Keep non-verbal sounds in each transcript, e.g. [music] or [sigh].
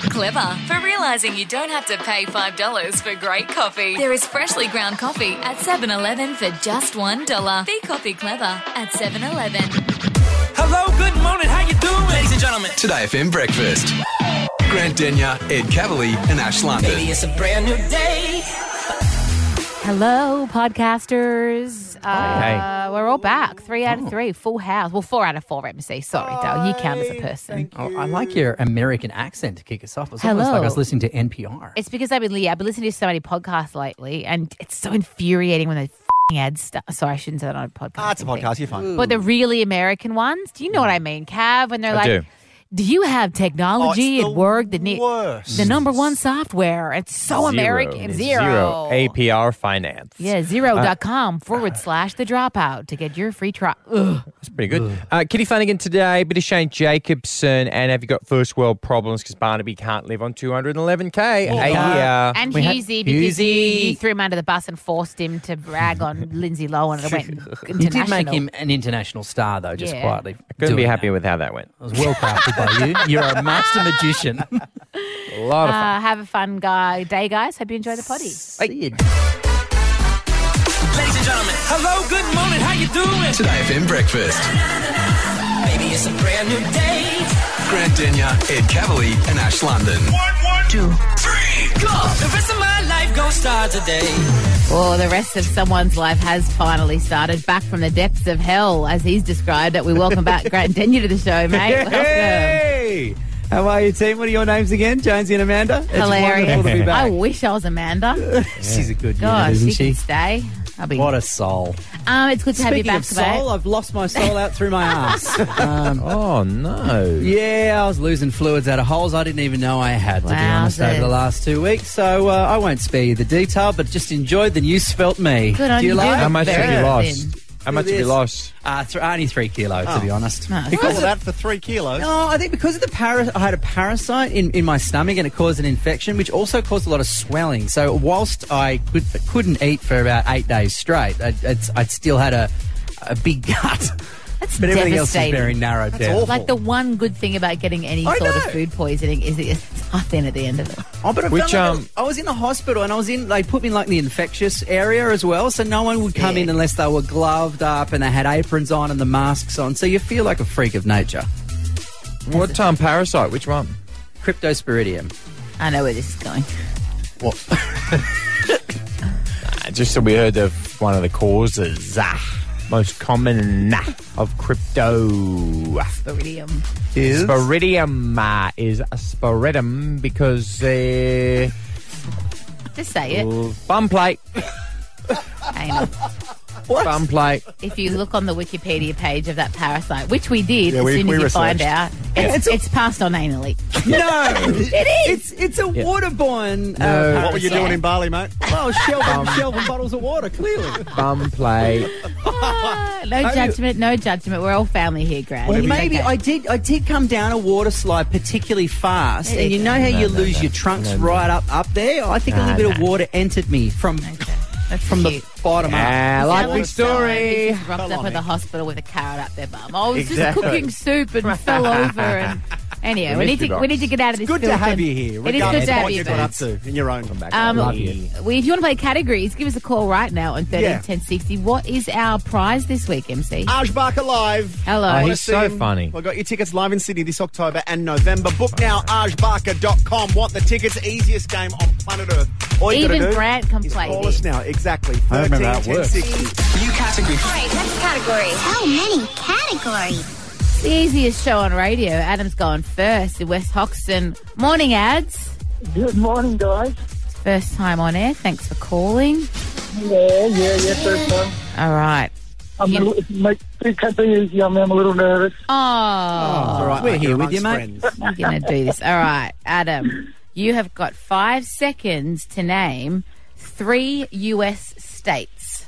Clever for realizing you don't have to pay $5 for great coffee. There is freshly ground coffee at 7 Eleven for just $1. Be coffee clever at 7 Eleven. Hello, good morning, how you doing? Ladies and gentlemen. Today FM breakfast. Grant Denyer, Ed Cavalier, and Ash London. Baby, it's a brand new day. Hello, podcasters. Uh, Hey. We're all back. Three out of three. Full house. Well, four out of four, MC. Sorry, Dale. You count as a person. Oh, I like your American accent to kick us off. It's almost like I was listening to NPR. It's because I've been, yeah, I've been listening to so many podcasts lately, and it's so infuriating when they f***ing ads start. Sorry, I shouldn't say that on a podcast. Ah, it's a podcast. You're fine. But the really American ones, do you know what I mean, Cav? When they're like, do. Do you have technology Oh, at work that need worst. the number one software? It's so American. Zero. zero. APR finance. Yeah, zero.com forward slash the dropout to get your free trial. Ugh. That's pretty good. Uh, Kitty Flanagan today, bit of Shane Jacobson, and have you got first world problems because Barnaby can't live on 211k a year? And We had- Hughesy, because you, you Hughesy. threw him under the bus and forced him to brag on Lindsay Lohan and it went international. [laughs] You did make him an international star, though, just Yeah. quietly. Couldn't be doing happy that. with how that went. It was well crafted by you. You're a master magician. [laughs] A lot of fun. Uh, have a fun guy day, guys. Hope you enjoy the potty. Sid. Ladies and gentlemen. Hello, good morning, how you doing? Today FM breakfast. Baby, it's a brand new day. Grant Denyer, Ed Cavalier, and Ash London. Two, three, go. The rest of my life gon' start today. Well, the rest of someone's life has finally started back from the depths of hell, as he's described it. We welcome back [laughs] Grant Denyer to the show, mate. Welcome. Hey! How are you, team? What are your names again? Jonesy and Amanda? It's Hilarious. wonderful to be back. I wish I was Amanda. [laughs] She's a good unit, God, isn't she she? can stay. I'll be. What a soul. Um, it's good to have you Speaking back, of soul, mate. I've lost my soul out through my ass. [laughs] Um, [laughs] Oh, no. yeah, I was losing fluids out of holes I didn't even know I had, to be honest, Wowzers. over the last two weeks. So uh, I won't spare you the detail, but just enjoyed the new svelte me. Good on Do you you. like dude. How much have you thin. lost? How much have you lost? Uh, th- only three kilo, to be honest. No. Because of that for three kilos. No, I think because of the para- I had a parasite in, in my stomach and it caused an infection, which also caused a lot of swelling. So whilst I could, couldn't eat for about eight days straight, I, it's, I still had a, a big [laughs] gut. That's But everything else is very narrowed down. awful. Like the one good thing about getting any I sort of food poisoning is that it's nothing at the end of it. Oh, but I Which, like um, I was in a hospital and I was in. They put me in like the infectious area as well, so no one would come Yeah. in unless they were gloved up and they had aprons on and the masks on. So you feel like a freak of nature. What um, parasite? Which one? Cryptosporidium. I know where this is going. Uh, [laughs] Just so we heard of one of the causes. Ah, most common of crypto. Iridium. Is Sporidium uh, is a sporidum because uh, Just say it. bum plate, Anal. Bum play. If you look on the Wikipedia page of that parasite, which we did, Yeah, as we- soon as we you find researched. out, it's, it's passed on anally. No, [laughs] it is. It's it's a waterborne. No. Uh, what were you doing in Bali, mate? Oh, shelving, shelving bottles of water. Clearly. Bum play. [laughs] Ah, no you- judgment, no judgment. We're all family here, Grant. Well, maybe okay. I did. I did come down a water slide particularly fast, and you know how you no, lose no. your trunks No, no. right up up there. I think a little bit of water entered me from Okay. That's from cute. the bottom up. Ah, Sound likely like someone who story. just rocked up at the hospital with a carrot up their bum. I was Exactly. just cooking soup and [laughs] fell over. And anyway, we, We need to you, we need to get out of this. Good to filth have and- you here. It is regardless good to of have what you. you got up Vince. to in your own. Um, Love well, you. if you want to play categories, give us a call right now on 13 Yeah. 10 60. What is our prize this week, MC? Arj Barker live. Hello. Oh, he's so funny. We've got your tickets live in Sydney this October and November. Book now, arjbarker.com. Want the tickets? Easiest game on planet Earth. All you Even gotta do Grant can is play call this. us now. Exactly. I 13 remember how it 10 works. New category. Right, next category. So many categories. the easiest show on radio. Adam's going first in West Hoxton. Morning, ads. Good morning, guys. First time on air. Thanks for calling. Yeah, yeah, yeah, first time. All right. I'm a little, make, it can't be easy. I'm, I'm a little nervous. Oh, oh All right, We're here with you, mate. friends. I'm going to do this. All right, Adam. You have got five seconds to name three U.S. states.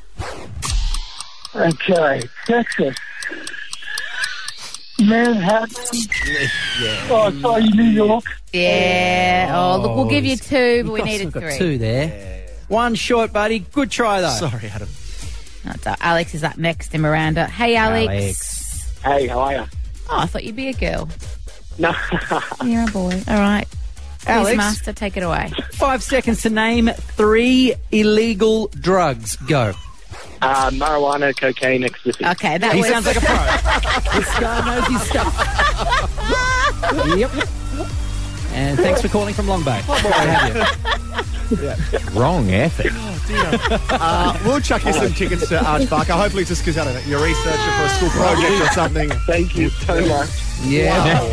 Okay, Texas. Manhattan. Oh, sorry, New York. Yeah. Oh, look, we'll give you oh, two, but we We've got- needed we've got three. two there. One short, buddy. Good try though. Sorry, Adam. That's all. Alex is up next in Miranda. Hey, Alex. Alex. Hey, how are you? Oh, I thought you'd be a girl. No, You're a boy. All right. Alex, Quizmaster, take it away. five seconds to name three illegal drugs. Go. Uh, marijuana, cocaine, ecstasy. Okay, that He was. sounds like a pro. [laughs] this guy knows his stuff. yep. And thanks for calling from Long Bay. Great to have you. Wrong ethic. Uh, we'll chuck you some tickets to Arj Barker. Hopefully, it's just because I don't know, you're researching for a school project or something. Thank you so much. Yeah.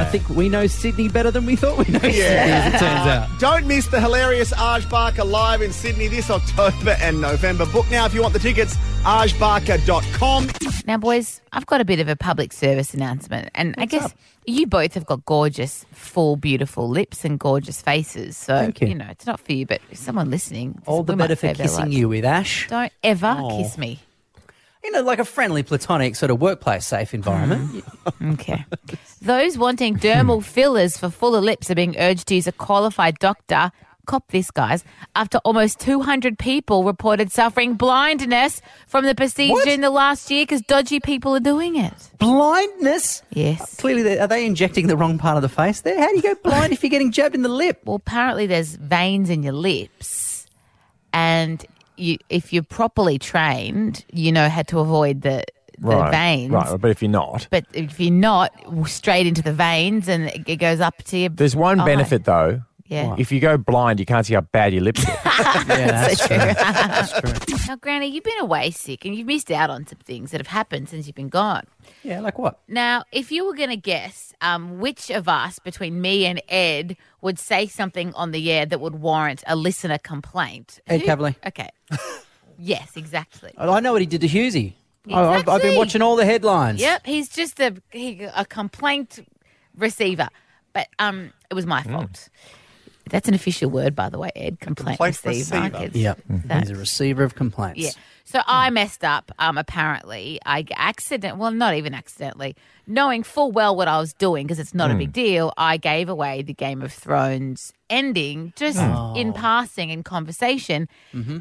I think we know Sydney better than we thought we know Sydney, as it turns out. Don't miss the hilarious Arj Barker live in Sydney this October and November. Book now if you want the tickets. arjbarker.com. Now, boys, I've got a bit of a public service announcement, and I guess you both have got gorgeous, full, beautiful lips and gorgeous faces. So Thank you. know it's not for you, but if someone listening, All the better for kissing you with Ash. Don't ever kiss me. You know, like a friendly, platonic sort of workplace safe environment. Mm. Okay. Those wanting dermal fillers for fuller lips are being urged to use a qualified doctor. Cop this, guys. After almost 200 people reported suffering blindness from the procedure What? in the last year because dodgy people are doing it. Blindness. Yes. Clearly, are they injecting the wrong part of the face there? How do you go blind if you're getting jabbed in the lip? Well, apparently there's veins in your lips, and you, if you're properly trained, you know how to avoid the the right. veins. Right, but if you're not, But if you're not, straight into the veins, and it goes up to your. there's one eye. benefit though. Yeah. If you go blind, you can't see how bad your lips are. [laughs] Yeah, that's So true. true. That's true. Now, Granny, you've been away sick, and you've missed out on some things that have happened since you've been gone. Yeah, like what? Now, if you were going to guess um, which of us, between me and Ed, would say something on the air that would warrant a listener complaint, Ed who- Cavalier. Okay. [laughs] yes, exactly. Oh, I know what he did to Hughesy. Oh, I've, I've been Exactly. watching all the headlines. Yep, he's just a he, a complaint receiver. But um, it was my fault. That's an official word, by the way, Ed. Complaint, Complaint receiver. receiver. It's- Yep. that- He's a receiver of complaints. Yeah. So I messed up. Um, apparently, I accident. Well, not even accidentally, knowing full well what I was doing because it's not a big deal. I gave away the Game of Thrones ending just in passing in conversation,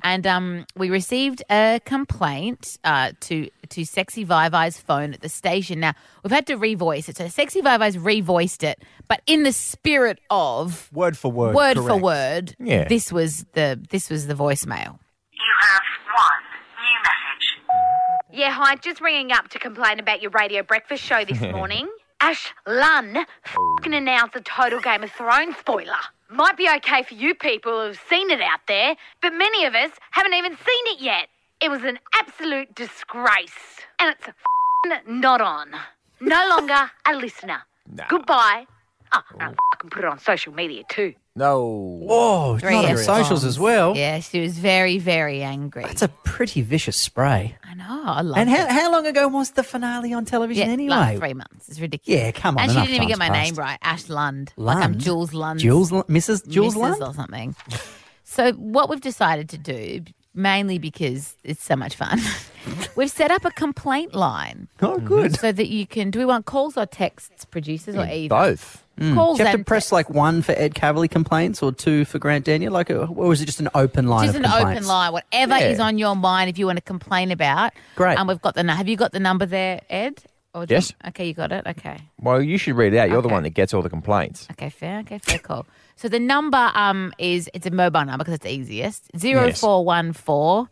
and um, we received a complaint uh, to to Sexy Vivi's phone at the station. Now we've had to revoice it. So Sexy Vivi's revoiced it, but in the spirit of Word for word. word for correct. word. Yeah. This was the this was the voicemail. You have one new message. Yeah, hi, just ringing up to complain about your radio breakfast show this [laughs] morning. Ash Lunn f***ing announced a total Game of Thrones spoiler. Might be okay for you people who've seen it out there, but many of us haven't even seen it yet. It was an absolute disgrace. And it's f***ing not on. No longer a listener. [laughs] Goodbye. Oh, and I can put it on social media too. No. Whoa, Three not on socials as well. Yeah, she was very, very angry. That's a pretty vicious spray. I know. I love And it. how, how long ago was the finale on television yeah, anyway? like three months. It's ridiculous. Yeah, come on, And she enough didn't even get my passed. name right. Ash Lund. Like I'm Lund? Jules Lund. Jules, L- Mrs. Jules Mrs. Lund? or something. So what we've decided to do, mainly because it's so much fun, [laughs] we've set up a complaint line Oh, good. so that you can. Do we want calls or texts, producers, or mm, either? Both. Calls Do you have to press texts. like one for Ed Cavalier complaints or two for Grant Daniel? Like, uh, or is it just an open line Just of an complaints? open line, whatever Yeah. is on your mind. If you want to complain about, Great. And we've got the. Have you got the number there, Ed? Or do you- Yes. okay, you got it. Okay. Well, you should read it out. You're the one that gets all the complaints. Okay, fair. Okay, fair call. So the number um is it's a mobile number because it's the easiest. Zero four one four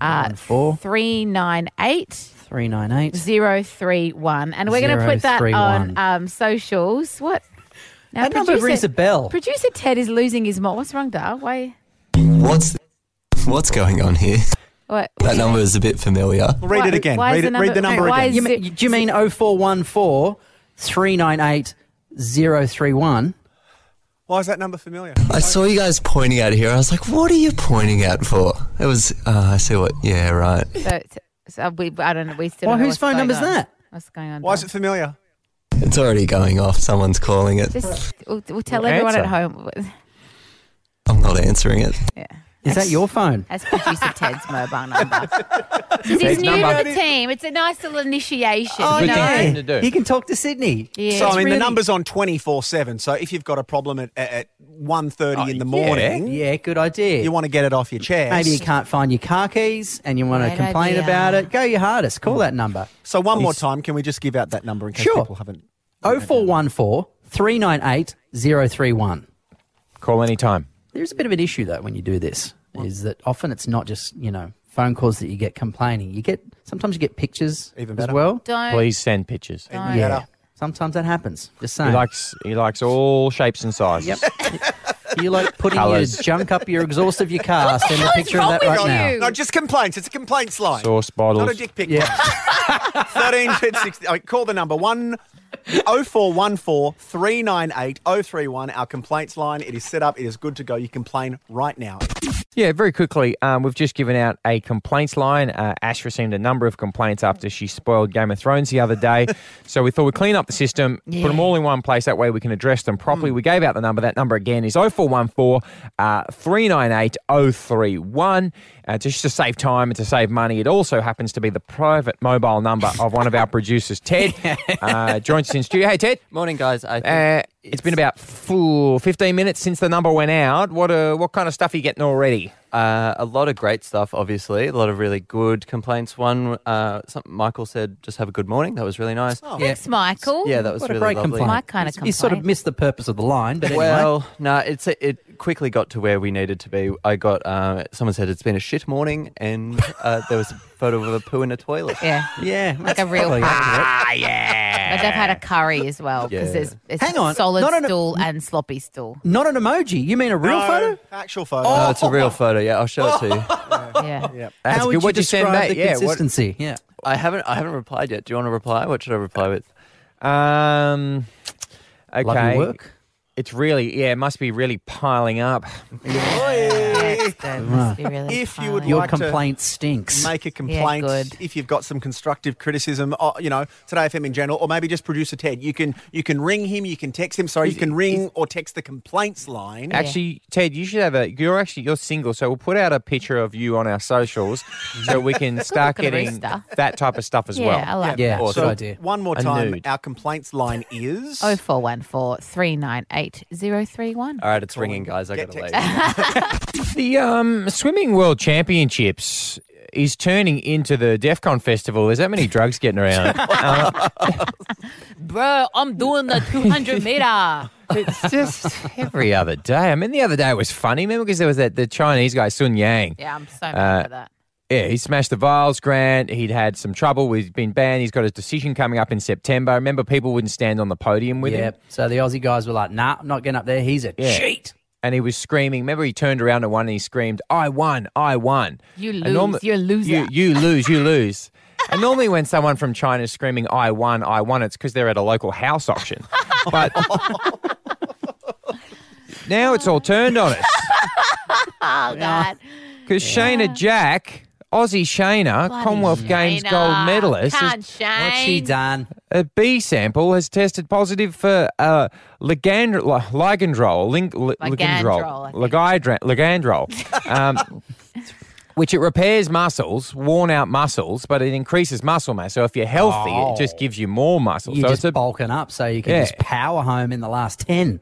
uh 04. three nine eight 398. zero three one, and we're going to put that on um socials. What? Now, That number rings a bell. Producer Ted is losing his mind. What's wrong, Dar? Why? What's what's going on here? What? That number is a bit familiar. Well, read Why- it again. why is Read, the it, read the number- number why again. is You mean, do you mean 0414 398 031? Why is that number familiar? I saw you guys pointing at here. I was like, "What are you pointing at for?" It was. Uh, I see what. Yeah, right. So, so we, I don't know. We still. Well, don't know whose phone going number's on. that? What's going on? Why is it familiar? It's already going off. Someone's calling it. Just we'll, we'll tell Well, everyone at answer. home. [laughs] I'm not answering it. Yeah. Is that your phone? That's producer Ted's mobile number. Since [laughs] he's Ted's new number. to the team, it's a nice little initiation. Oh, you Good know? thing to do. He can talk to Sydney. Yeah. so, I mean, really- the number's on 24 7. So, if you've got a problem at, at, at 1.30 in the morning, Yeah, good idea. you want to get it off your chest. Maybe you can't find your car keys and you want to Great complain idea. about it. Go your hardest. Call mm. that number. So, one more time, can we just give out that number in case Sure. people haven't. 0414 398 031. Call anytime. There's a bit of an issue though when you do this. Is that often it's not just you know phone calls that you get complaining. You get sometimes you get pictures Even as better. well. Don't. Please send pictures. Don't. Yeah, sometimes that happens. Just saying. He likes he likes all shapes and sizes. Yep. [laughs] you like putting Colours. your junk up your exhaust of your car. Send a picture of wrong that with right you? now. No, just complaints. It's a complaints line. Sauce bottles. Not a dick pic. Yeah. [laughs] 13 to 60. I call the number 1 0414 398 031. Our complaints line. It is set up. It is good to go. You complain right now. Yeah, very quickly, um, we've just given out a complaints line. Uh, Ash received a number of complaints after she spoiled Game of Thrones the other day. [laughs] so we thought we'd clean up the system, put them all in one place. That way we can address them properly. We gave out the number. That number again is 0414 uh, 398 031. Uh, just to save time and to save money. It also happens to be the private mobile number of one of our producers, Ted. [laughs] Uh, joins us in studio. Hey, Ted. Morning, guys. I think Uh, it's been about full 15 minutes since the number went out. What uh, what kind of stuff are you getting already? uh, a lot of great stuff, obviously. A lot of really good complaints. One, uh, some, Michael said, just have a good morning. That was really nice. Thanks, Michael. Yeah, that was What a really great lovely. complaint. My kind of complaint. You sort of missed the purpose of the line, but anyway. Well, no, it's it quickly got to where we needed to be. I got uh, someone said it's been a shit morning, and uh, there was a photo of a poo in a toilet. Yeah. yeah, Like a real probably accurate. Ah, yeah. But they've had a curry as well because Yeah. there's it's Hang on, solid not an- stool and sloppy stool. Not an emoji. You mean a real No, photo? Actual photo. No, it's a real photo. Yeah, I'll show it to you. [laughs] Yeah. Yeah. That's How good. would What'd you you send, describe mate? the Yeah, what- consistency? Yeah. I haven't I haven't replied yet. Do you want to reply? What should I reply with? Um. Okay. Love your work. It's really yeah. It must be really piling up. Yes, that must be really If you would fun. Your like to complaint stinks. Make a complaint good. if you've got some constructive criticism, or, you know, Today FM in general, or maybe just producer Ted. You can you can ring him, you can text him. Sorry, you can ring or text the complaints line. Actually, Ted, you should have a. You're actually you're single, so we'll put out a picture of you on our socials, [laughs] so we can start looking getting rooster. that type of stuff as Yeah, well. I like Yeah, that. good so idea. one more A time, nude. our complaints line is Oh four one four three nine eight zero three one. All right, it's ringing, guys. I Get got to text. leave. [laughs] The um, swimming world championships is turning into the Defqon festival. There's that many drugs getting around. [laughs] Uh, Bro, I'm doing the two hundred meter. [laughs] it's just every other day. I mean, the other day it was funny. Remember because there was that the Chinese guy Sun Yang. Yeah, I'm so mad Uh, for that. Yeah, he smashed the vials grant. He'd had some trouble. He's been banned. He's got his decision coming up in September. Remember, people wouldn't stand on the podium with yeah. him. So the Aussie guys were like, nah, I'm not getting up there. He's a Yeah. cheat. And he was screaming. Remember, he turned around to one and he screamed, "I won! I won!" You And lose. norma- You're a loser. You, you lose. You lose. and normally, when someone from China is screaming, "I won! I won!" it's because they're at a local house auction. But now it's all turned on us [laughs] oh God. because Shayna Jack, Aussie Shayna, Bloody Commonwealth Games gold medalist, Can't has- Shane. What's she done? a B sample has tested positive for uh, ligand- li- ligandrol, ling- li- Ligandrol, ligandrol, ligandrol, um, [laughs] which it repairs muscles, worn out muscles, but it increases muscle mass. So if you're healthy, it just gives you more muscle. You're so just it's a bulking up so you can Yeah. just power home in the last 10.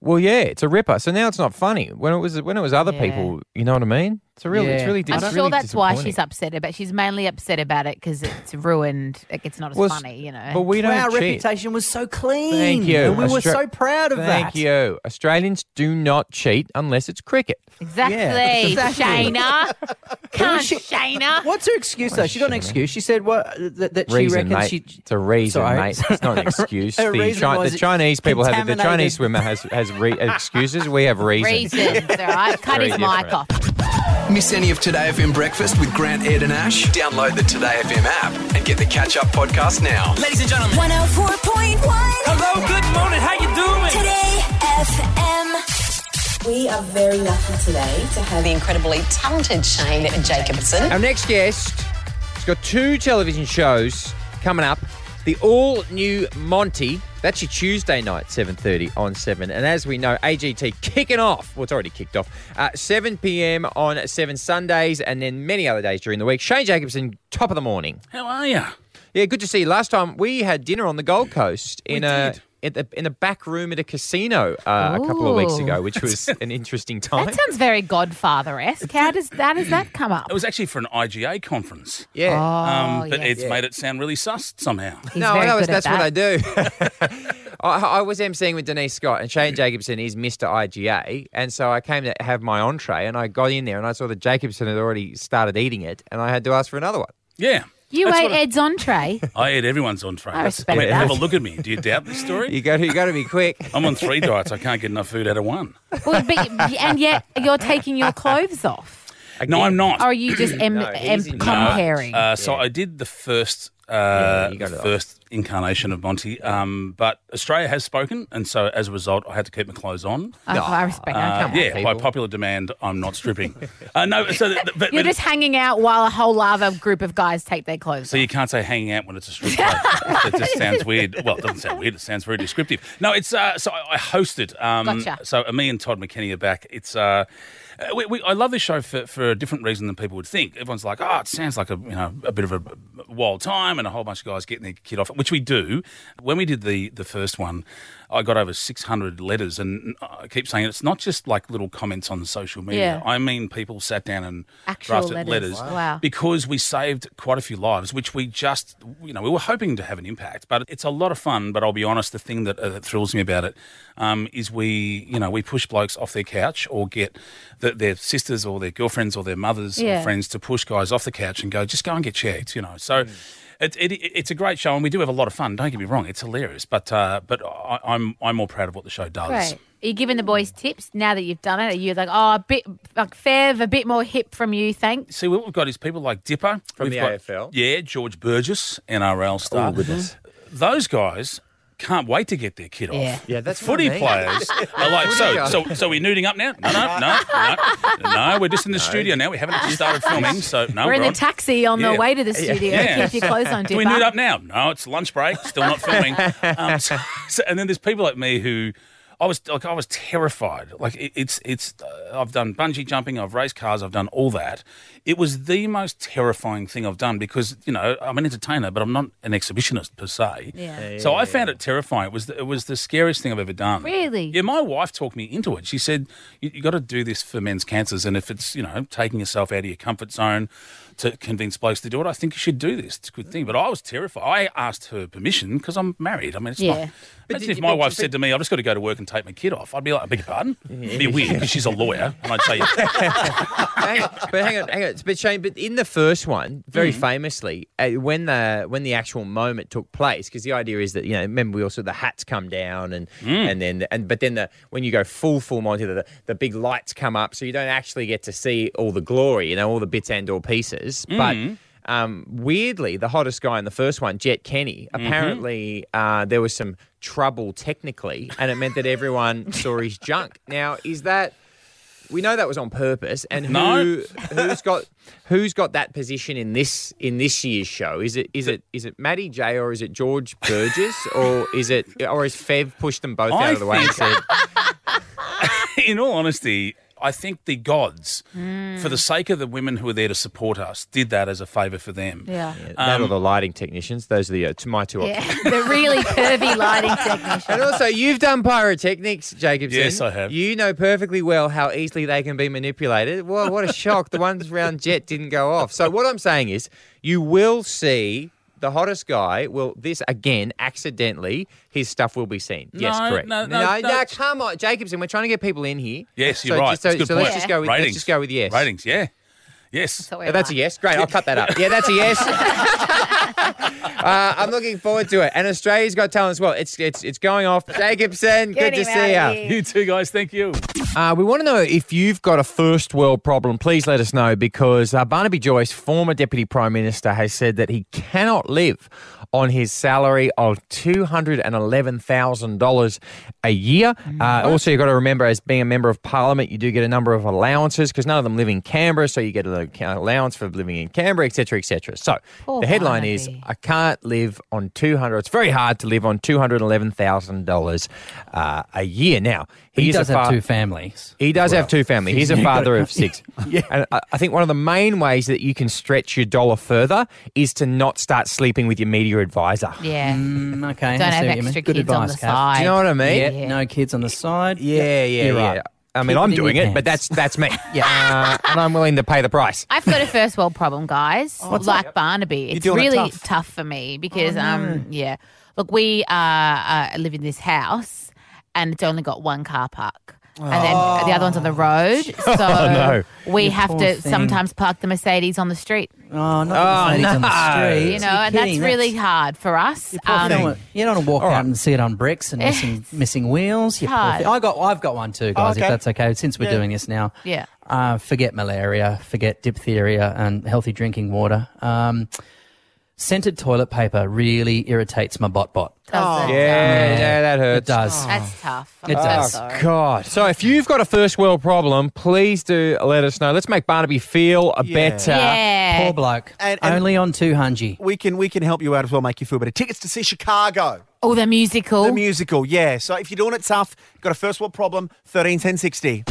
well, yeah, it's a ripper. So now it's not funny when it was when it was other Yeah. people. You know what I mean? It's a really, it's Yeah. really. I'm it's sure really that's why disappointing. she's upset about. She's mainly upset about it because it's ruined. Like it's not as Well, s- funny, you know. But we don't Our cheat. reputation was so clean. Thank you. And we were Austra- so proud of that. Thank you. Australians do not cheat unless it's cricket. exactly, Yeah, exactly. Shayna. Can't she- Shayna. What's her excuse, though? She got an excuse. She said what that, that she reason, reckons mate. she. It's a reason, Sorry. mate. It's not an [laughs] excuse. Her the, reason Chi- was the Chinese people have the contaminated- Chinese swimmer has has re- excuses. We have reasons. Reasons, all right. Cut Very his mic different. off. Miss any of Today FM breakfast with Grant, Ed, and Ash? Download the Today FM app and get the catch up podcast now. Ladies and gentlemen, 104.1 hello, good morning, how you doing? Today FM. We are very lucky today to have the incredibly talented Shane Jacobson. Our next guest has got two television shows coming up. The all new Monty. That's your Tuesday night, 7.30 on 7. And as we know, AGT kicking off. Well, it's already kicked off. Uh, 7 p.m. on 7 Sundays and then many other days during the week. Shane Jacobson, top of the morning. How are you? Yeah, good to see you. Last time we had dinner on the Gold Coast in We a did. In the, in the back room at a casino uh, a couple of weeks ago, which was an interesting time. That sounds very Godfather esque. How does that does that come up? It was actually for an IGA conference. yeah. Oh, Um, but yes. it's made it sound really sus somehow. He's no, very no, good that's at what I do. [laughs] I, I was emceeing with Denise Scott, and Shane Jacobson is Mr. IGA, and so I came to have my entree, and I got in there, and I saw that Jacobson had already started eating it, and I had to ask for another one. Yeah. You That's ate what I- Ed's entree. [laughs] I ate everyone's entree. I That's- respect mean, that. Have a look at me. Do you doubt this story? You got to, you got to be quick. [laughs] I'm on three diets. I can't get enough food out of one. Well, but, and yet you're taking your clothes off. No, I'm not. Or are you just [clears throat] em- No, em- he's in- comparing? Uh, so I did the first, uh, you got the off. first incarnation of Monty, um, but Australia has spoken, and so as a result, I had to keep my clothes on. Oh, I respect Uh. Come on, yeah, by popular demand, I'm not stripping. [laughs] uh, no, so You're just hanging out while a whole other group of guys take their clothes so you can't say hanging out when it's a strip [laughs] club. that just sounds weird. Well, it doesn't sound weird. It sounds very descriptive. No, it's uh, so I I hosted. Um, Gotcha. So me and Todd McKenney are back. It's. Uh, uh, Uh, we, we, I love this show for, for a different reason than people would think. Everyone's like, "Oh, it sounds like a you know a bit of a wild time and a whole bunch of guys getting their kid off," which we do. When we did the the first one, I got over six hundred letters, and I keep saying it's not just like little comments on social media. Yeah. I mean, people sat down and Actual drafted letters. Wow. Wow. because we saved quite a few lives, which we just, you know, we were hoping to have an impact. But it's a lot of fun. But I'll be honest, the thing that, uh, that thrills me about it um, is we, you know, we push blokes off their couch or get the, their sisters or their girlfriends or their mothers Yeah. or friends to push guys off the couch and go, just go and get checked, you know. So. It, it, it's a great show, and we do have a lot of fun. Don't get me wrong; it's hilarious. But uh, but I, I'm I'm more proud of what the show does. Great. Are you giving the boys tips now that you've done it? Are you like, oh, a bit like Fev, a bit more hip from you, thanks? See, what we've got is people like Dipper From We've the got- AFL. Yeah, George Burgess, NRL star. Oh, goodness. Those guys can't wait to get their kid off. Yeah. Yeah, that's what Footy I mean. players [laughs] are like, so, so, so we're nuding up now? No, no, no, no, no. We're just in the studio now. We haven't actually started filming, so no. We're in the taxi on Yeah. the way to the studio. Yeah. Keep your clothes on, Do we Dipper. nude up now? No, it's lunch break. Still not filming. [laughs] um, so, so- and then there's people like me who. I was like I was terrified. Like it, it's it's. Uh, I've done bungee jumping. I've raced cars. I've done all that. It was the most terrifying thing I've done because you know I'm an entertainer, but I'm not an exhibitionist per se. Yeah. Yeah, so I found it terrifying. It was the, it was the scariest thing I've ever done. Really? Yeah. My wife talked me into it. She said you, you got to do this for men's cancers, and if it's you know taking yourself out of your comfort zone to convince blokes to do it, I think you should do this. It's a good thing. But I was terrified. I asked her permission because I'm married. I mean, it's Yeah. not. But Imagine if you- my wife but- said to me, "I've just got to go to work and take my kid off," I'd be like, "I beg your pardon." [laughs] It'd be weird because she's a lawyer, and I'd say, [laughs] hang on, but hang on, hang on. But Shane, but in the first one, very Mm. famously, uh, when the when the actual moment took place, because the idea is that you know, remember we also the hats come down and Mm. and then and but then the when you go full full Monty, the the big lights come up, so you don't actually get to see all the glory, you know, all the bits and or pieces, but. Mm. Um, weirdly, the hottest guy in the first one, Jett Kenny, Mm-hmm. apparently uh, there was some trouble technically, and it meant that everyone [laughs] saw his junk. Now, is that we know that was on purpose, and who who's got who's got that position in this in this year's show? Is it is it is it Matty J or is it George Burgess or is it or has Fev pushed them both I out of the way and said, [laughs] in all honesty, I think the gods, for the sake of the women who are there to support us, did that as a favour for them. Yeah. that or Um, the lighting technicians? Those are the uh, to my two Yeah. options. the really [laughs] curvy lighting technicians. And also, you've done pyrotechnics, Jacobson. Yes, I have. You know perfectly well how easily they can be manipulated. Well, what a shock. the ones around Jett didn't go off. So, what I'm saying is, you will see the hottest guy will, this again, accidentally, his stuff will be seen. yes, No, correct. no, no, no, no. come on, Jacobson. We're trying to get people in here. Yes, So you're right. just- So, It's a good so point. let's just go with Ratings. let's just go with yes. Ratings, yeah. Yes. what Oh, that's a yes. Great. I'll cut that up. Yeah, that's a yes. [laughs] uh, I'm looking forward to it. And Australia's got talent as well. It's it's it's going off. Jacobson, Get good to see you. You too, guys. Thank you. Uh, we want to know if you've got a first world problem. Please let us know because uh, Barnaby Joyce, former Deputy Prime Minister, has said that he cannot live on his salary of $211,000 a year. Uh, also, you've got to remember, as being a member of Parliament, you do get a number of allowances because none of them live in Canberra, so you get an allowance for living in Canberra, etc., etc. So Poor the headline is I can't live on 200 It's very hard to live on $211,000 uh, a year. Now, He is a does have fa- two families. he does have two families. He's a [laughs] father of go- six. [laughs] And I I think one of the main ways that you can stretch your dollar further is to not start sleeping with your media advisor. Yeah. Mm, okay. Don't I have what you extra Good kids on advice, the Kath. side. Do you know what I mean? Yeah, Yeah. no kids on the side. Yeah, yeah, You're yeah. right. I mean, Keep I'm it in doing your it, but that's that's me. [laughs] yeah, uh, and I'm willing to pay the price. I've got a first world problem, guys. What's like up? Barnaby. It's doing it really tough. tough. for me because, um, yeah, look, we uh, uh, live in this house, and it's only got one car park. And then the other one's on the road, [laughs] so no. we You have poor to thing. sometimes park the Mercedes on the street. Oh, not Oh, the ladies on the no. street. You know, and that's really hard for us. You don't, Um, want, you don't want to walk All out right. and see it on bricks and missing missing wheels. You poor Hard. thing. I got, I've got one too, guys. okay. If that's okay, since we're Yeah. doing this now. yeah. Uh, forget malaria, forget diphtheria and healthy drinking water. Um, scented toilet paper really irritates my bot bot. Does it? Yeah, yeah, that It hurts. does. Oh. That's tough. I'm It so does. sorry. Oh, God. So if you've got a first world problem, please do let us know. Let's make Barnaby feel a Yeah. better. Yeah. Poor bloke. And- and- Only on 200. We can we can help you out as well, make you feel better. Tickets to see Chicago, Oh, the musical. the musical. Yeah. So if you're doing it tough, got a first world problem, thirteen ten sixty.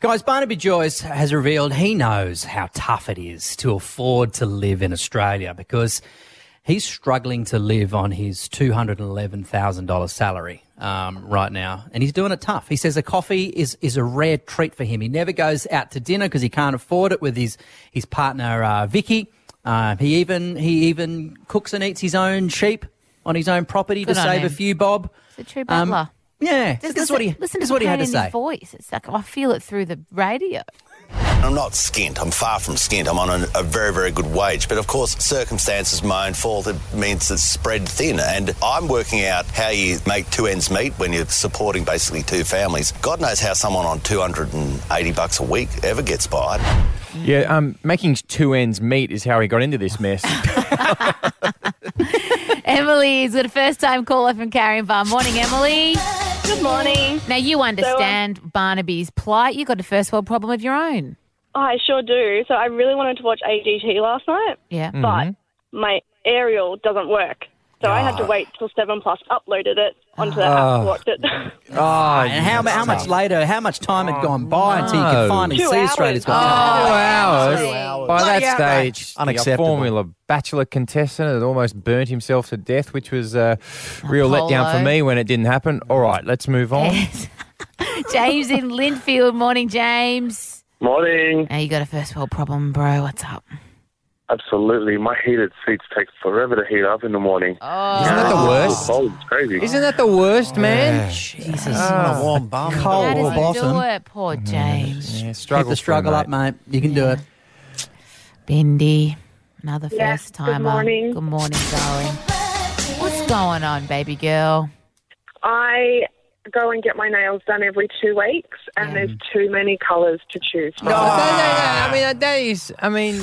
Guys, Barnaby Joyce has revealed he knows how tough it is to afford to live in Australia because he's struggling to live on his $211,000 salary um, right now. And he's doing it tough. He says a coffee is, is a rare treat for him. He never goes out to dinner because he can't afford it with his, his partner, uh, Vikki. Uh, he even he even cooks and eats his own sheep on his own property Good to save a few bob. It's a true Um, battler. Yeah, Just this is what he listen this is to what the he had to in his say. voice. It's like I feel it through the radio. I'm not skint. I'm far from skint. I'm on a, a very, very good wage. But of course, circumstances my own fault. It means it's spread thin. And I'm working out how you make two ends meet when you're supporting basically two families. God knows how someone on 280 bucks a week ever gets by. Yeah, um, making two ends meet is how he got into this mess. [laughs] [laughs] Emily's got a first time caller from Carrion Farm. Morning, Emily. Good morning. Now, you um, understand Barnaby's plight. You've got a first world problem of your own. I sure do. So I really wanted to watch AGT last night, Yeah. but mm-hmm. my aerial doesn't work. So I had to wait till Seven Plus uploaded it onto the app ah. Oh. to watch it. Oh, [laughs] and how, how much later, how much time had oh, gone by until you no. could finally Two see hours. Australia's oh, Two got hours. hours. By Bloody that outrage. stage, Unacceptable. a Formula Bachelor contestant had almost burnt himself to death, which was a real letdown for me when it didn't happen. All right, let's move on. [laughs] James in Lindfield. Morning, James. Morning. Now, you got a first world problem, bro. What's up? Absolutely. My heated seats take forever to heat up in the morning. Oh, Isn't that the oh. worst? It's cold. It's crazy. Isn't that the worst, man? Jesus. on a warm bum. Cold how bottom. do it? Poor James. Yeah, Keep struggle the struggle through, up, mate. You can do it. Bendy, another Yeah, first good timer. morning. Good morning, darling. What's going on, baby girl? I go and get my nails done every two weeks, and there's too many colours to choose from. No, no, no, no. I mean, that is. I mean,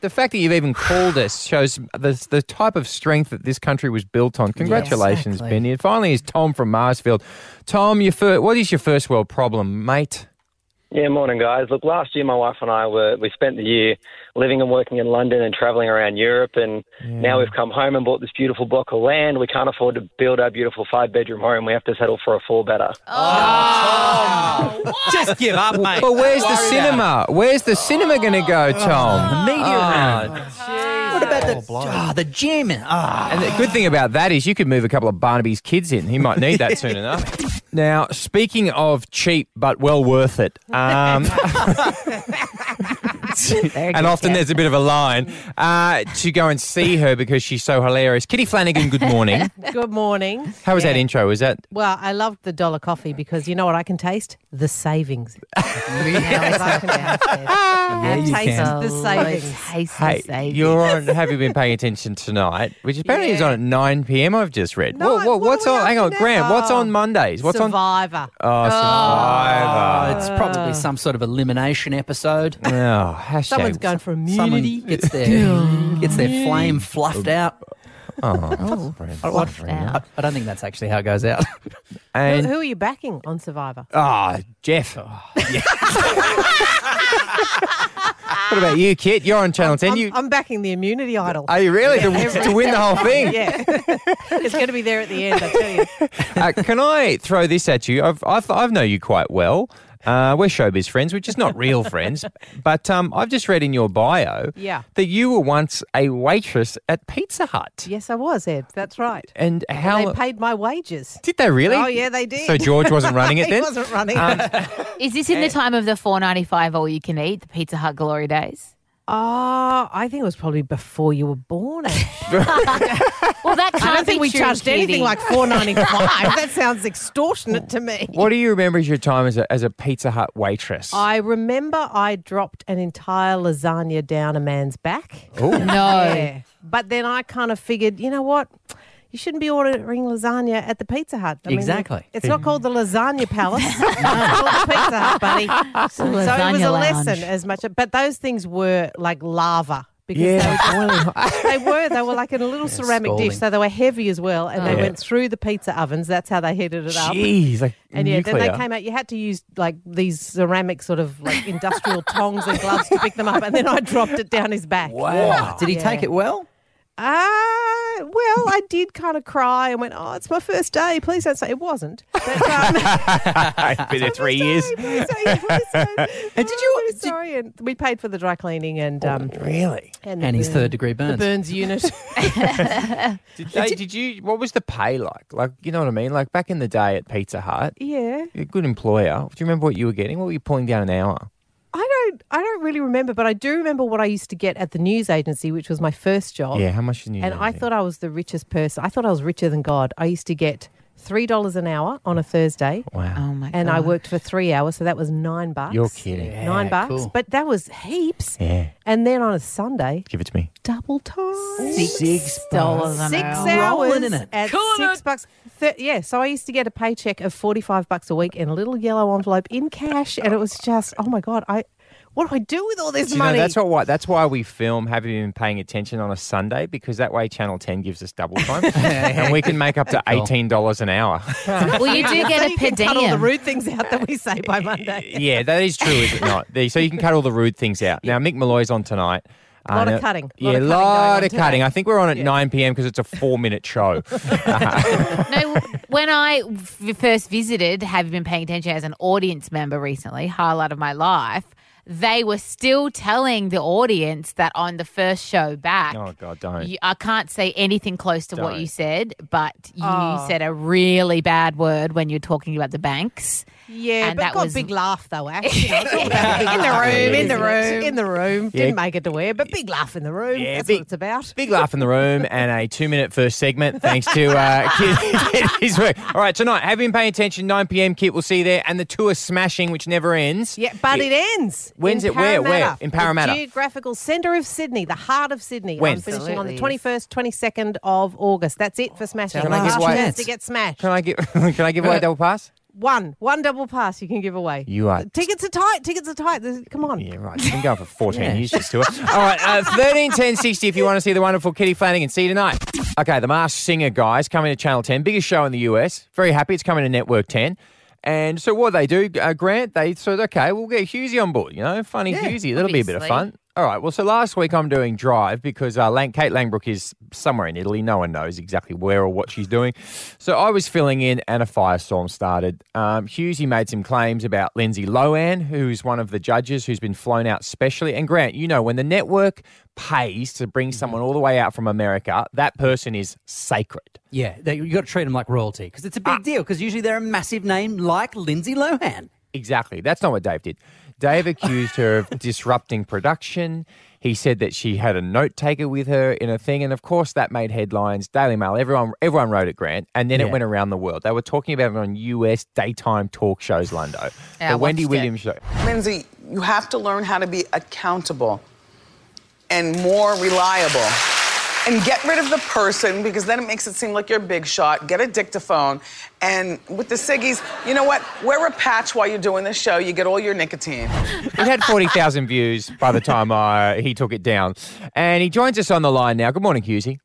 the fact that you've even called us shows the the type of strength that this country was built on. Congratulations, exactly. Benny. And finally, is Tom from Marsfield. Tom, your fir- what is your first world problem, mate? Yeah, morning, guys. Look, last year my wife and I were we spent the year living and working in London and traveling around Europe, and now we've come home and bought this beautiful block of land. We can't afford to build our beautiful five bedroom home. We have to settle for a four better. [laughs] Just give up, mate. But where's the cinema? Where's the cinema going to go, Tom? The media Ah, room. What about the, ah, the gym? Ah. And the good thing about that is you could move a couple of Barnaby's kids in. He might need that soon enough. [laughs] Now, speaking of cheap but well worth it, um, [laughs] [laughs] and often there's a bit of a line uh, to go and see her because she's so hilarious. Kitty Flanagan, good morning. [laughs] Good morning. How was that intro? Was that Well, I loved the dollar coffee because you know what I can taste? The savings. Yes, I taste it. I you taste can. the savings. Taste Hey, the savings. you're on. Have you been paying attention tonight? Which apparently is on at nine p.m. I've just read. No, what, what, what what's are on? Hang on, up to Grant. now? What's on Mondays? What's on? Survivor. Oh, Survivor. Oh, it's probably some sort of elimination episode. Oh, hashtag. Someone's going for Someone immunity. gets their gets their [laughs] flame fluffed out. Oh, I, I- I don't think that's actually how it goes out. [laughs] Who, and who are you backing on Survivor? ah, Jeff. [laughs] what about you, Kit? You're on Channel Ten. I'm, you I'm backing the immunity idol. are you really to, to win the whole thing? yeah. it's going to be there at the end, I tell you. Uh, can I throw this at you? I've I've, I've know you quite well. Uh, we're showbiz friends, which is not real [laughs] friends, but um, I've just read in your bio Yeah. that you were once a waitress at Pizza Hut. Yes, I was, Ed. That's right. And And how they paid my wages. did they really? Oh, yeah, they did. So George wasn't running it [laughs] he then? wasn't running Um, it. Is this in the [laughs] time of the four ninety five all you can eat, the Pizza Hut glory days? Oh, I think it was probably before you were born. [laughs] Well, that can't I don't think be we true, charged anything Kitty. like four ninety five. [laughs] that sounds extortionate to me. What do you remember as your time as a, as a Pizza Hut waitress? I remember I dropped an entire lasagna down a man's back. Ooh. No. Yeah. But then I kind of figured, you know what? You shouldn't be ordering lasagna at the Pizza Hut. I mean, Exactly. it's not called the Lasagna Palace. [laughs] it's called the Pizza Hut, buddy. So it was a lounge. lesson as much. But those things were like lava. Because Yeah, they, were, [laughs] they were. They were like in a little ceramic scalding. dish, so they were heavy as well, and they Oh. went through the pizza ovens. That's how they heated it up. Jeez, like And yeah, then they came out. You had to use like these ceramic sort of like industrial tongs and gloves to pick them up, and then I dropped it down his back. Wow. Did he take it well? Ah, well, I did kind of cry and went, "Oh, it's my first day. Please don't say it wasn't." But, um, [laughs] I've [laughs] been there three years. [laughs] and did you? sorry, and we paid for the dry cleaning and um, really, and, And his the- third degree the burns. burns unit. Did, they, did you? What was the pay like? Like, you know what I mean? Like back in the day at Pizza Hut, yeah, you're a good employer. Do you remember what you were getting? What were you pulling down an hour? I don't. I don't really remember, but I do remember what I used to get at the news agency, which was my first job. Yeah, how much did you? And I thought I was the richest person. I thought I was richer than God. I used to get three dollars an hour on a Thursday. Wow. Oh my And I worked for three hours, so that was nine bucks. You're kidding. nine bucks, cool. but that was heaps. Yeah, And then on a Sunday, give it to me. double time. Six dollars an Six hour. hours Rolling in it. at six bucks. Thir- yeah, so I used to get a paycheck of forty-five bucks a week in a little yellow envelope in cash, and it was just, oh my god, I, what do I do with all this Do you know, money? that's what, why that's why we film Have You Been Paying Attention on a Sunday because that way Channel 10 gives us double time [laughs] and we can make up to Cool. $18 an hour. [laughs] Well, you do So get a you can per cut all the rude things out that we say by [laughs] Monday. yeah, that is true, is it not? So you can cut all the rude things out. Now, Mick Molloy's on tonight. Uh, Lot of now- cutting. Lot Yeah, of cutting lot of today. cutting. I think we're on at 9 p.m. because it's a four minute show. No, when I f- first visited, have been paying attention as an audience member recently, highlight of my life. They were still telling the audience that on the first show back, oh, God, don't. you, I can't say anything close to what Don't. you said, but you Oh. said a really bad word when you're talking about the banks. Yeah, And but that got was- a big laugh though, Ash. You know, it's all about a big In the laugh. room, in the room, in the room. Yeah. Didn't make it to air, but big laugh in the room. Yeah, That's big- what it's about. Big laugh in the room and a two minute first segment thanks to uh, [laughs] Kit. Kitty's work. All right, tonight, have been paying attention? 9 p.m. Kit, we'll see you there. And the tour smashing, which never ends. Yeah, but it ends. When's in it? Where? Where? In Parramatta. The geographical centre of Sydney, the heart of Sydney. When? I'm finishing on the 21st, 22nd of August. That's it for smashing. Can I give away- chance to get smashed. Can I give, [laughs] can I give away a double pass? One. One double pass you can give away. You are Tickets are tight. Tickets are tight. There's- Come on. Yeah, right. You've been going for [laughs] 14 Yeah. years just to it. All right, uh, [laughs] 13, 10, 60 if you want to see the wonderful Kitty Flanagan. See you tonight. Okay, the Masked Singer guys coming to Channel 10. Biggest show in the US. Very happy it's coming to Network 10. And so what they do, uh, Grant, they said, okay, we'll get Hughesy on board, you know, funny Yeah, Hughesy. That'll be a bit of fun. All right, well, so last week I'm doing Drive because uh, Lang- Kate Langbroek is somewhere in Italy. No one knows exactly where or what she's doing. So I was filling in and a firestorm started. Um, Hughesy made some claims about Lindsay Lohan, who's one of the judges who's been flown out specially. And Grant, you know, when the network pays to bring someone all the way out from America, that person is sacred. Yeah, they, you got to treat them like royalty because it's a big deal. Because usually they're a massive name like Lindsay Lohan. Exactly. That's not what Dave did. Dave accused her of disrupting production. He said that she had a note taker with her in a thing, and of course that made headlines. Daily Mail, everyone, everyone wrote it, Grant, and then it went around the world. They were talking about it on US daytime talk shows, Lundo. Yeah, the Wendy it. Williams show. Lindsay, you have to learn how to be accountable and more reliable. And get rid of the person because then it makes it seem like you're a big shot. Get a dictaphone. And with the ciggies, you know what? Wear a patch while you're doing this show. You get all your nicotine. It had 40,000 views by the time uh, he took it down. And he joins us on the line now. Good morning, Hughesy.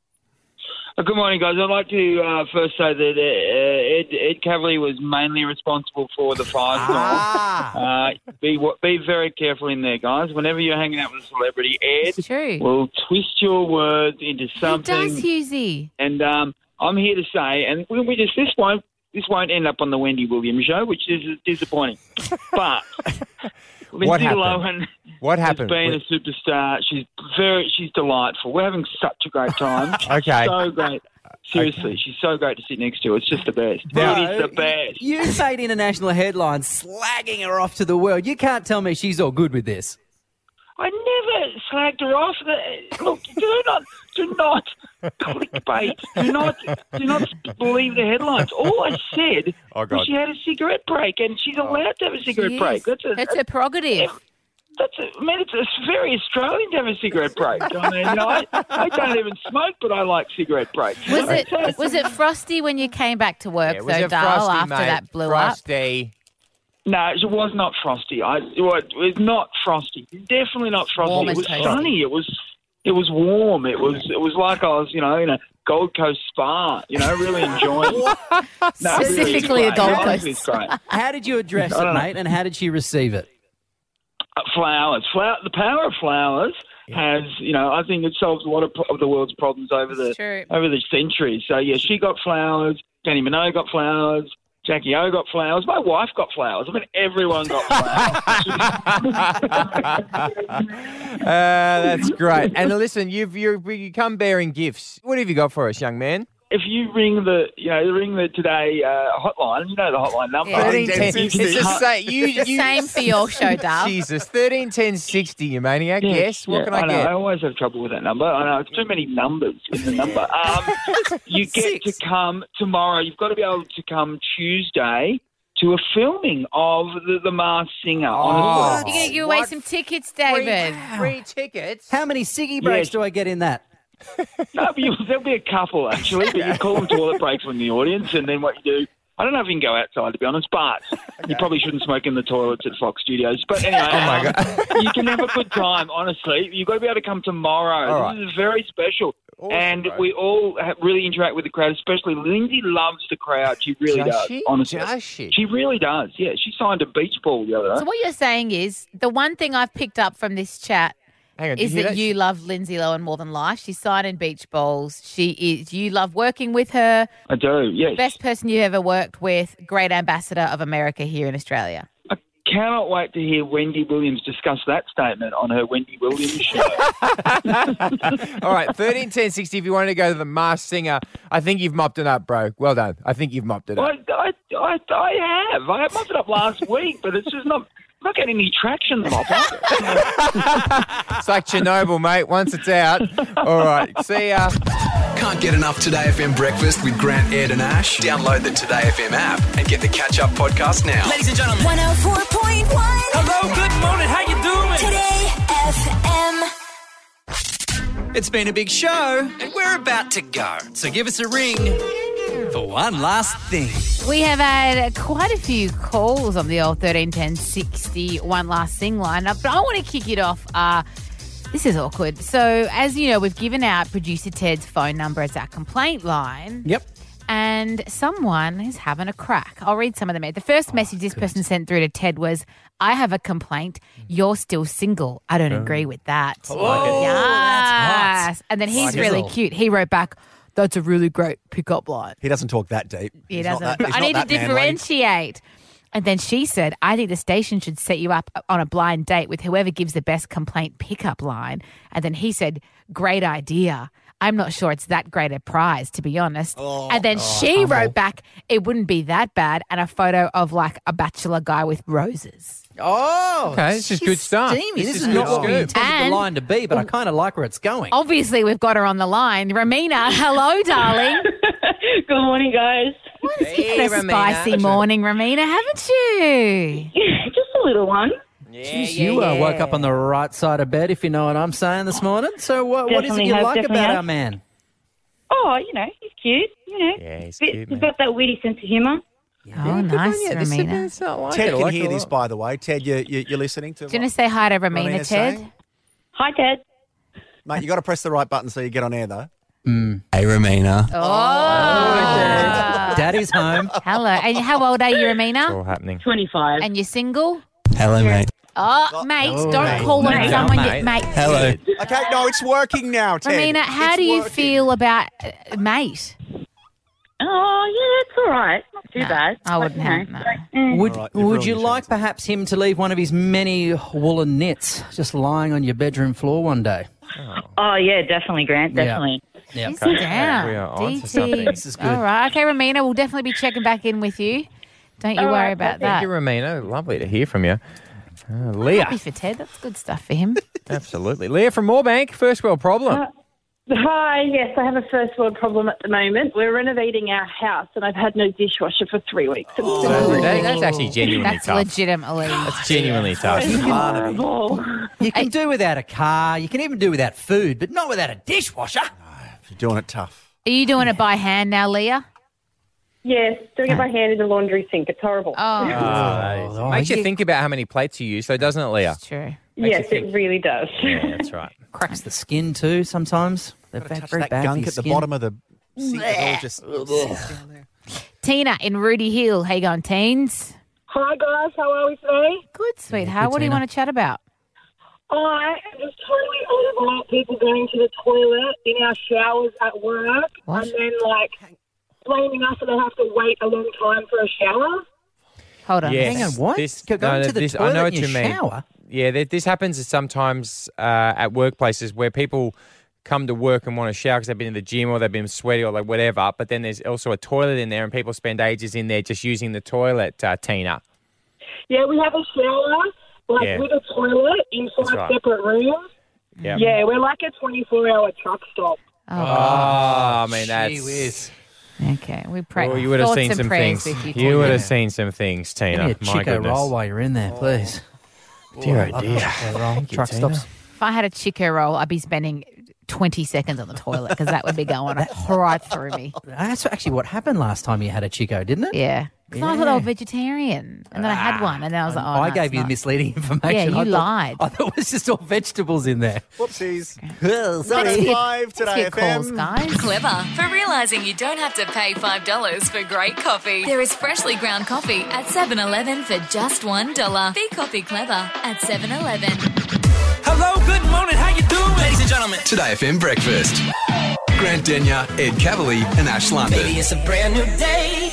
Uh, Good morning, guys. I'd like to uh, first say that uh, Ed, Ed Cavalier was mainly responsible for the firestorm. Uh, be be very careful in there, guys. Whenever you're hanging out with a celebrity, Ed It's true. will twist your words into Who something. does, Hughesy? And um, I'm here to say, and we, we just this won't this won't end up on the Wendy Williams show, which is disappointing. [laughs] but Lindsay happened? Lohan What has happened? been a superstar. She's very she's delightful. We're having such a great time. [laughs] Okay. so great. Seriously, she's so great to sit next to. It's just the best. Now- it is the best. You made international headlines slagging her off to the world. You can't tell me she's all good with this. I never slagged her off. Look, do not, do not clickbait. Do not, do not believe the headlines. All I said Oh, God. was she had a cigarette break, and she's oh. allowed to have a cigarette break. That's a, That's her prerogative. that's a, I mean, it's, it's very Australian to have a cigarette break. I mean, you know, I, I don't even smoke, but I like cigarette breaks. Was know? it So- was it frosty when you came back to work Yeah, was though, it Frosty, after mate? that blew Frosty. No, it was not frosty. I it was not frosty. Definitely not frosty. Warm it was toasty. sunny. It was it was warm. It was it was like I was you know in a Gold Coast spa. You know, really enjoying. [laughs] it. No, it really Specifically a. Gold Coast It's great. How did you address it, don't know. mate, and how did she receive it? Uh, flowers. Flower. The power of flowers has, you know, I think it solves a lot of, of the world's problems over the true. over the centuries. So yeah, she got flowers. Dannii Minogue got flowers. Jackie O got flowers. My wife got flowers. I mean, everyone got flowers. Uh, [laughs] [laughs] that's great. And listen, you've you you come bearing gifts. What have you got for us, young man? If you ring the, you know, ring the today uh, hotline, you know the hotline number. Yeah. 13, 10, it's the same. You, It's the you, same for your show, Darl. Jesus, thirteen ten sixty, you maniac. Yeah, yes. What yeah, can I, know, get? I always have trouble with that number. I know it's too many numbers in the number. Um, [laughs] you get to come tomorrow. You've got to be able to come Tuesday to a filming of the, the Masked Singer. honestly. You're gonna give away some tickets, David. Free tickets. How many ciggy breaks Yes. do I get in that? No, but you, there'll be a couple actually. But you call them toilet breaks from the audience, and then what you do. I don't know if you can go outside to be honest, but you probably shouldn't smoke in the toilets at Fox Studios. But anyway, Oh my um, God. you can have a good time. Honestly, you've got to be able to come tomorrow. All this is very special, and bro. we all ha really interact with the crowd. Especially Lindsay loves the crowd. She really Does does. she? Honestly, Does she? She really does. Yeah, she signed a beach ball the other day. So what you're saying is the one thing I've picked up from this chat Hang on, is you hear that you love Lindsay Lohan more than life. She's signed in beach bowls. She is. You love working with her. I do. Yes. Best person you ever worked with. Great ambassador of America here in Australia. I cannot wait to hear Wendy Williams discuss that statement on her Wendy Williams [laughs] show. [laughs] All right, thirteen ten sixty. If you wanted to go to the Masked Singer, I think you've mopped it up, bro. Well done. I think you've mopped it up. I, I, I, I have. I mopped it up last week, but it's just not not getting any traction. The mop up. It's like Chernobyl, mate. Once it's out. All right. See ya. Can't get enough 2Day FM breakfast with Grant, Ed, and Ash? Download the 2Day FM app and get the catch up podcast now. Ladies and gentlemen. 104.1 Hello, good morning. How you doing? 2Day FM. It's been a big show, and we're about to go. So give us a ring for one last thing. We have had quite a few calls on the old 13 10 60 one last thing lineup, but I want to kick it off. Uh, this is awkward. So, as you know, we've given out producer Ted's phone number as our complaint line. Yep. And someone is having a crack. I'll read some of them. The first message this person sent through to Ted was, I have a complaint. You're still single. I don't agree with that. Like. Yes. that's hot. And then he's really cute. He wrote back, That's a really great pickup line. He doesn't talk that deep. He He's not doesn't. that- but he's I not need to that manly. differentiate. And then she said, I think the station should set you up on a blind date with whoever gives the best complaint pickup line. And then he said, Great idea. I'm not sure it's that great a prize, to be honest. Oh, and then oh, she wrote back, It wouldn't be that bad. And a photo of like a bachelor guy with roses. Oh, Okay, this is good stuff. Steamy. This, This is, is not what we scoop. intended And- the line to be, but I kind of like where it's going. Obviously, we've got her on the line. Ramina, hello, [laughs] darling. [laughs] Good morning, guys. It's been a spicy morning, Ramina, haven't you? [laughs] Just a little one. Jeez, you uh, woke up on the right side of bed, if you know what I'm saying this morning. So, what, what is it Definitely you have, like definitely about have. our man? Oh, you know, he's cute. You know, Yeah, he's Bit- cute, he's man. got that witty sense of humour. Oh, nice, Yeah, this is- Ramina. it's not like Ted it. I can like hear this, by the way. Ted, you, you, you're listening to Do you want to say hi to Ramina, Ramina's Ted? saying? Hi, Ted. Mate, you got to press the right button so you get on air, though. Hey, Ramina. Oh, Daddy's home. hello. And how old are you, It's Ramina? all happening. 25. And you're single? Hello, mate. Oh, mate, Oh, don't mate. call on Mate. someone Mate. you mate. Hello. Okay, no, it's working now, Ted. Ramina, how It's do you working. feel about uh, mate? Oh, yeah, it's all right. Not too No, bad. I wouldn't have, you know, mm. Would All right, you've Would ruined you your like chances. perhaps him to leave one of his many woolen knits just lying on your bedroom floor one day? Oh, yeah, definitely, Grant. Yeah. Definitely. Yeah. Sit down. We are on to DT. This is good. All right. Okay, Ramina, we'll definitely be checking back in with you. Don't you All worry right, about Thank that. you, Ramina. Lovely to hear from you. Uh, Leah. Happy for Ted. That's good stuff for him. [laughs] Absolutely. Leah from Moorebank, first world problem. Hi, yes, I have a first world problem at the moment. We're renovating our house and I've had no dishwasher for three weeks. It's oh. been That- that's actually genuinely That's tough. legitimately. That's genuinely tough. It's horrible. You can do without a car. You can even do without food, but not without a dishwasher. You're doing it tough. Are you doing it by hand now, Leah? Yes, doing it by hand in the laundry sink. It's horrible. Oh, [laughs] ah, makes you think about how many plates you use, though, doesn't it, Leah? true. yes, it really does. Yeah, that's right. Cracks the skin too sometimes. They're very, Touch very that gunk at the skin. bottom of the sink. It all just sits down there. Tina in Rooty Hill. How you going, teens? Hi guys, how are we today? Good, sweetheart. what do you Tina. want to chat about? I am just totally over people going to the toilet in our showers at work What? and then like blaming us that they have to wait a long time for a shower. Hold on. Yes. Hang on, what? This, Go- going no, to the this, I toilet know in what your you mean. shower? Yeah, th- this happens sometimes uh, at workplaces where people come to work and want to shower because they've been in the gym or they've been sweaty or like whatever. But then there's also a toilet in there, and people spend ages in there just using the toilet. Uh, Tina. Yeah, we have a shower like Yeah. with a toilet inside That's right. separate rooms. Yep. Yeah, we're like a 24 hour truck stop. Oh, I mean that's. Okay, we pray. Oh, you would have seen some things. with You would Tina. have seen some things, Give Tina. me a My Chiko goodness. roll while you're in there, please. Dear, Oh, oh dear. Chiko roll. Thank you, Truck stops. If I had a Chiko roll, I'd be spending 20 seconds on the toilet because that would be going [laughs] right through me. That's actually what happened last time you had a Chiko, didn't it? Yeah. Because I thought I was vegetarian. And then I had one, and then I was ah, like, oh, I no, gave you not. misleading information. Yeah, you I thought, lied. I thought it was just all vegetables in there. Whoopsies. Thanks for your- 95 thanks today, your calls, guys. Clever for realizing you don't have to pay $5 for great coffee. There is freshly ground coffee at 7 Eleven for just $1. Be coffee clever at 7 Eleven. Hello, good morning. How you doing, ladies and gentlemen? 2Day FM breakfast. Grant Denyer, Ed Kavalee, and Ash London. Baby, it's a brand new day.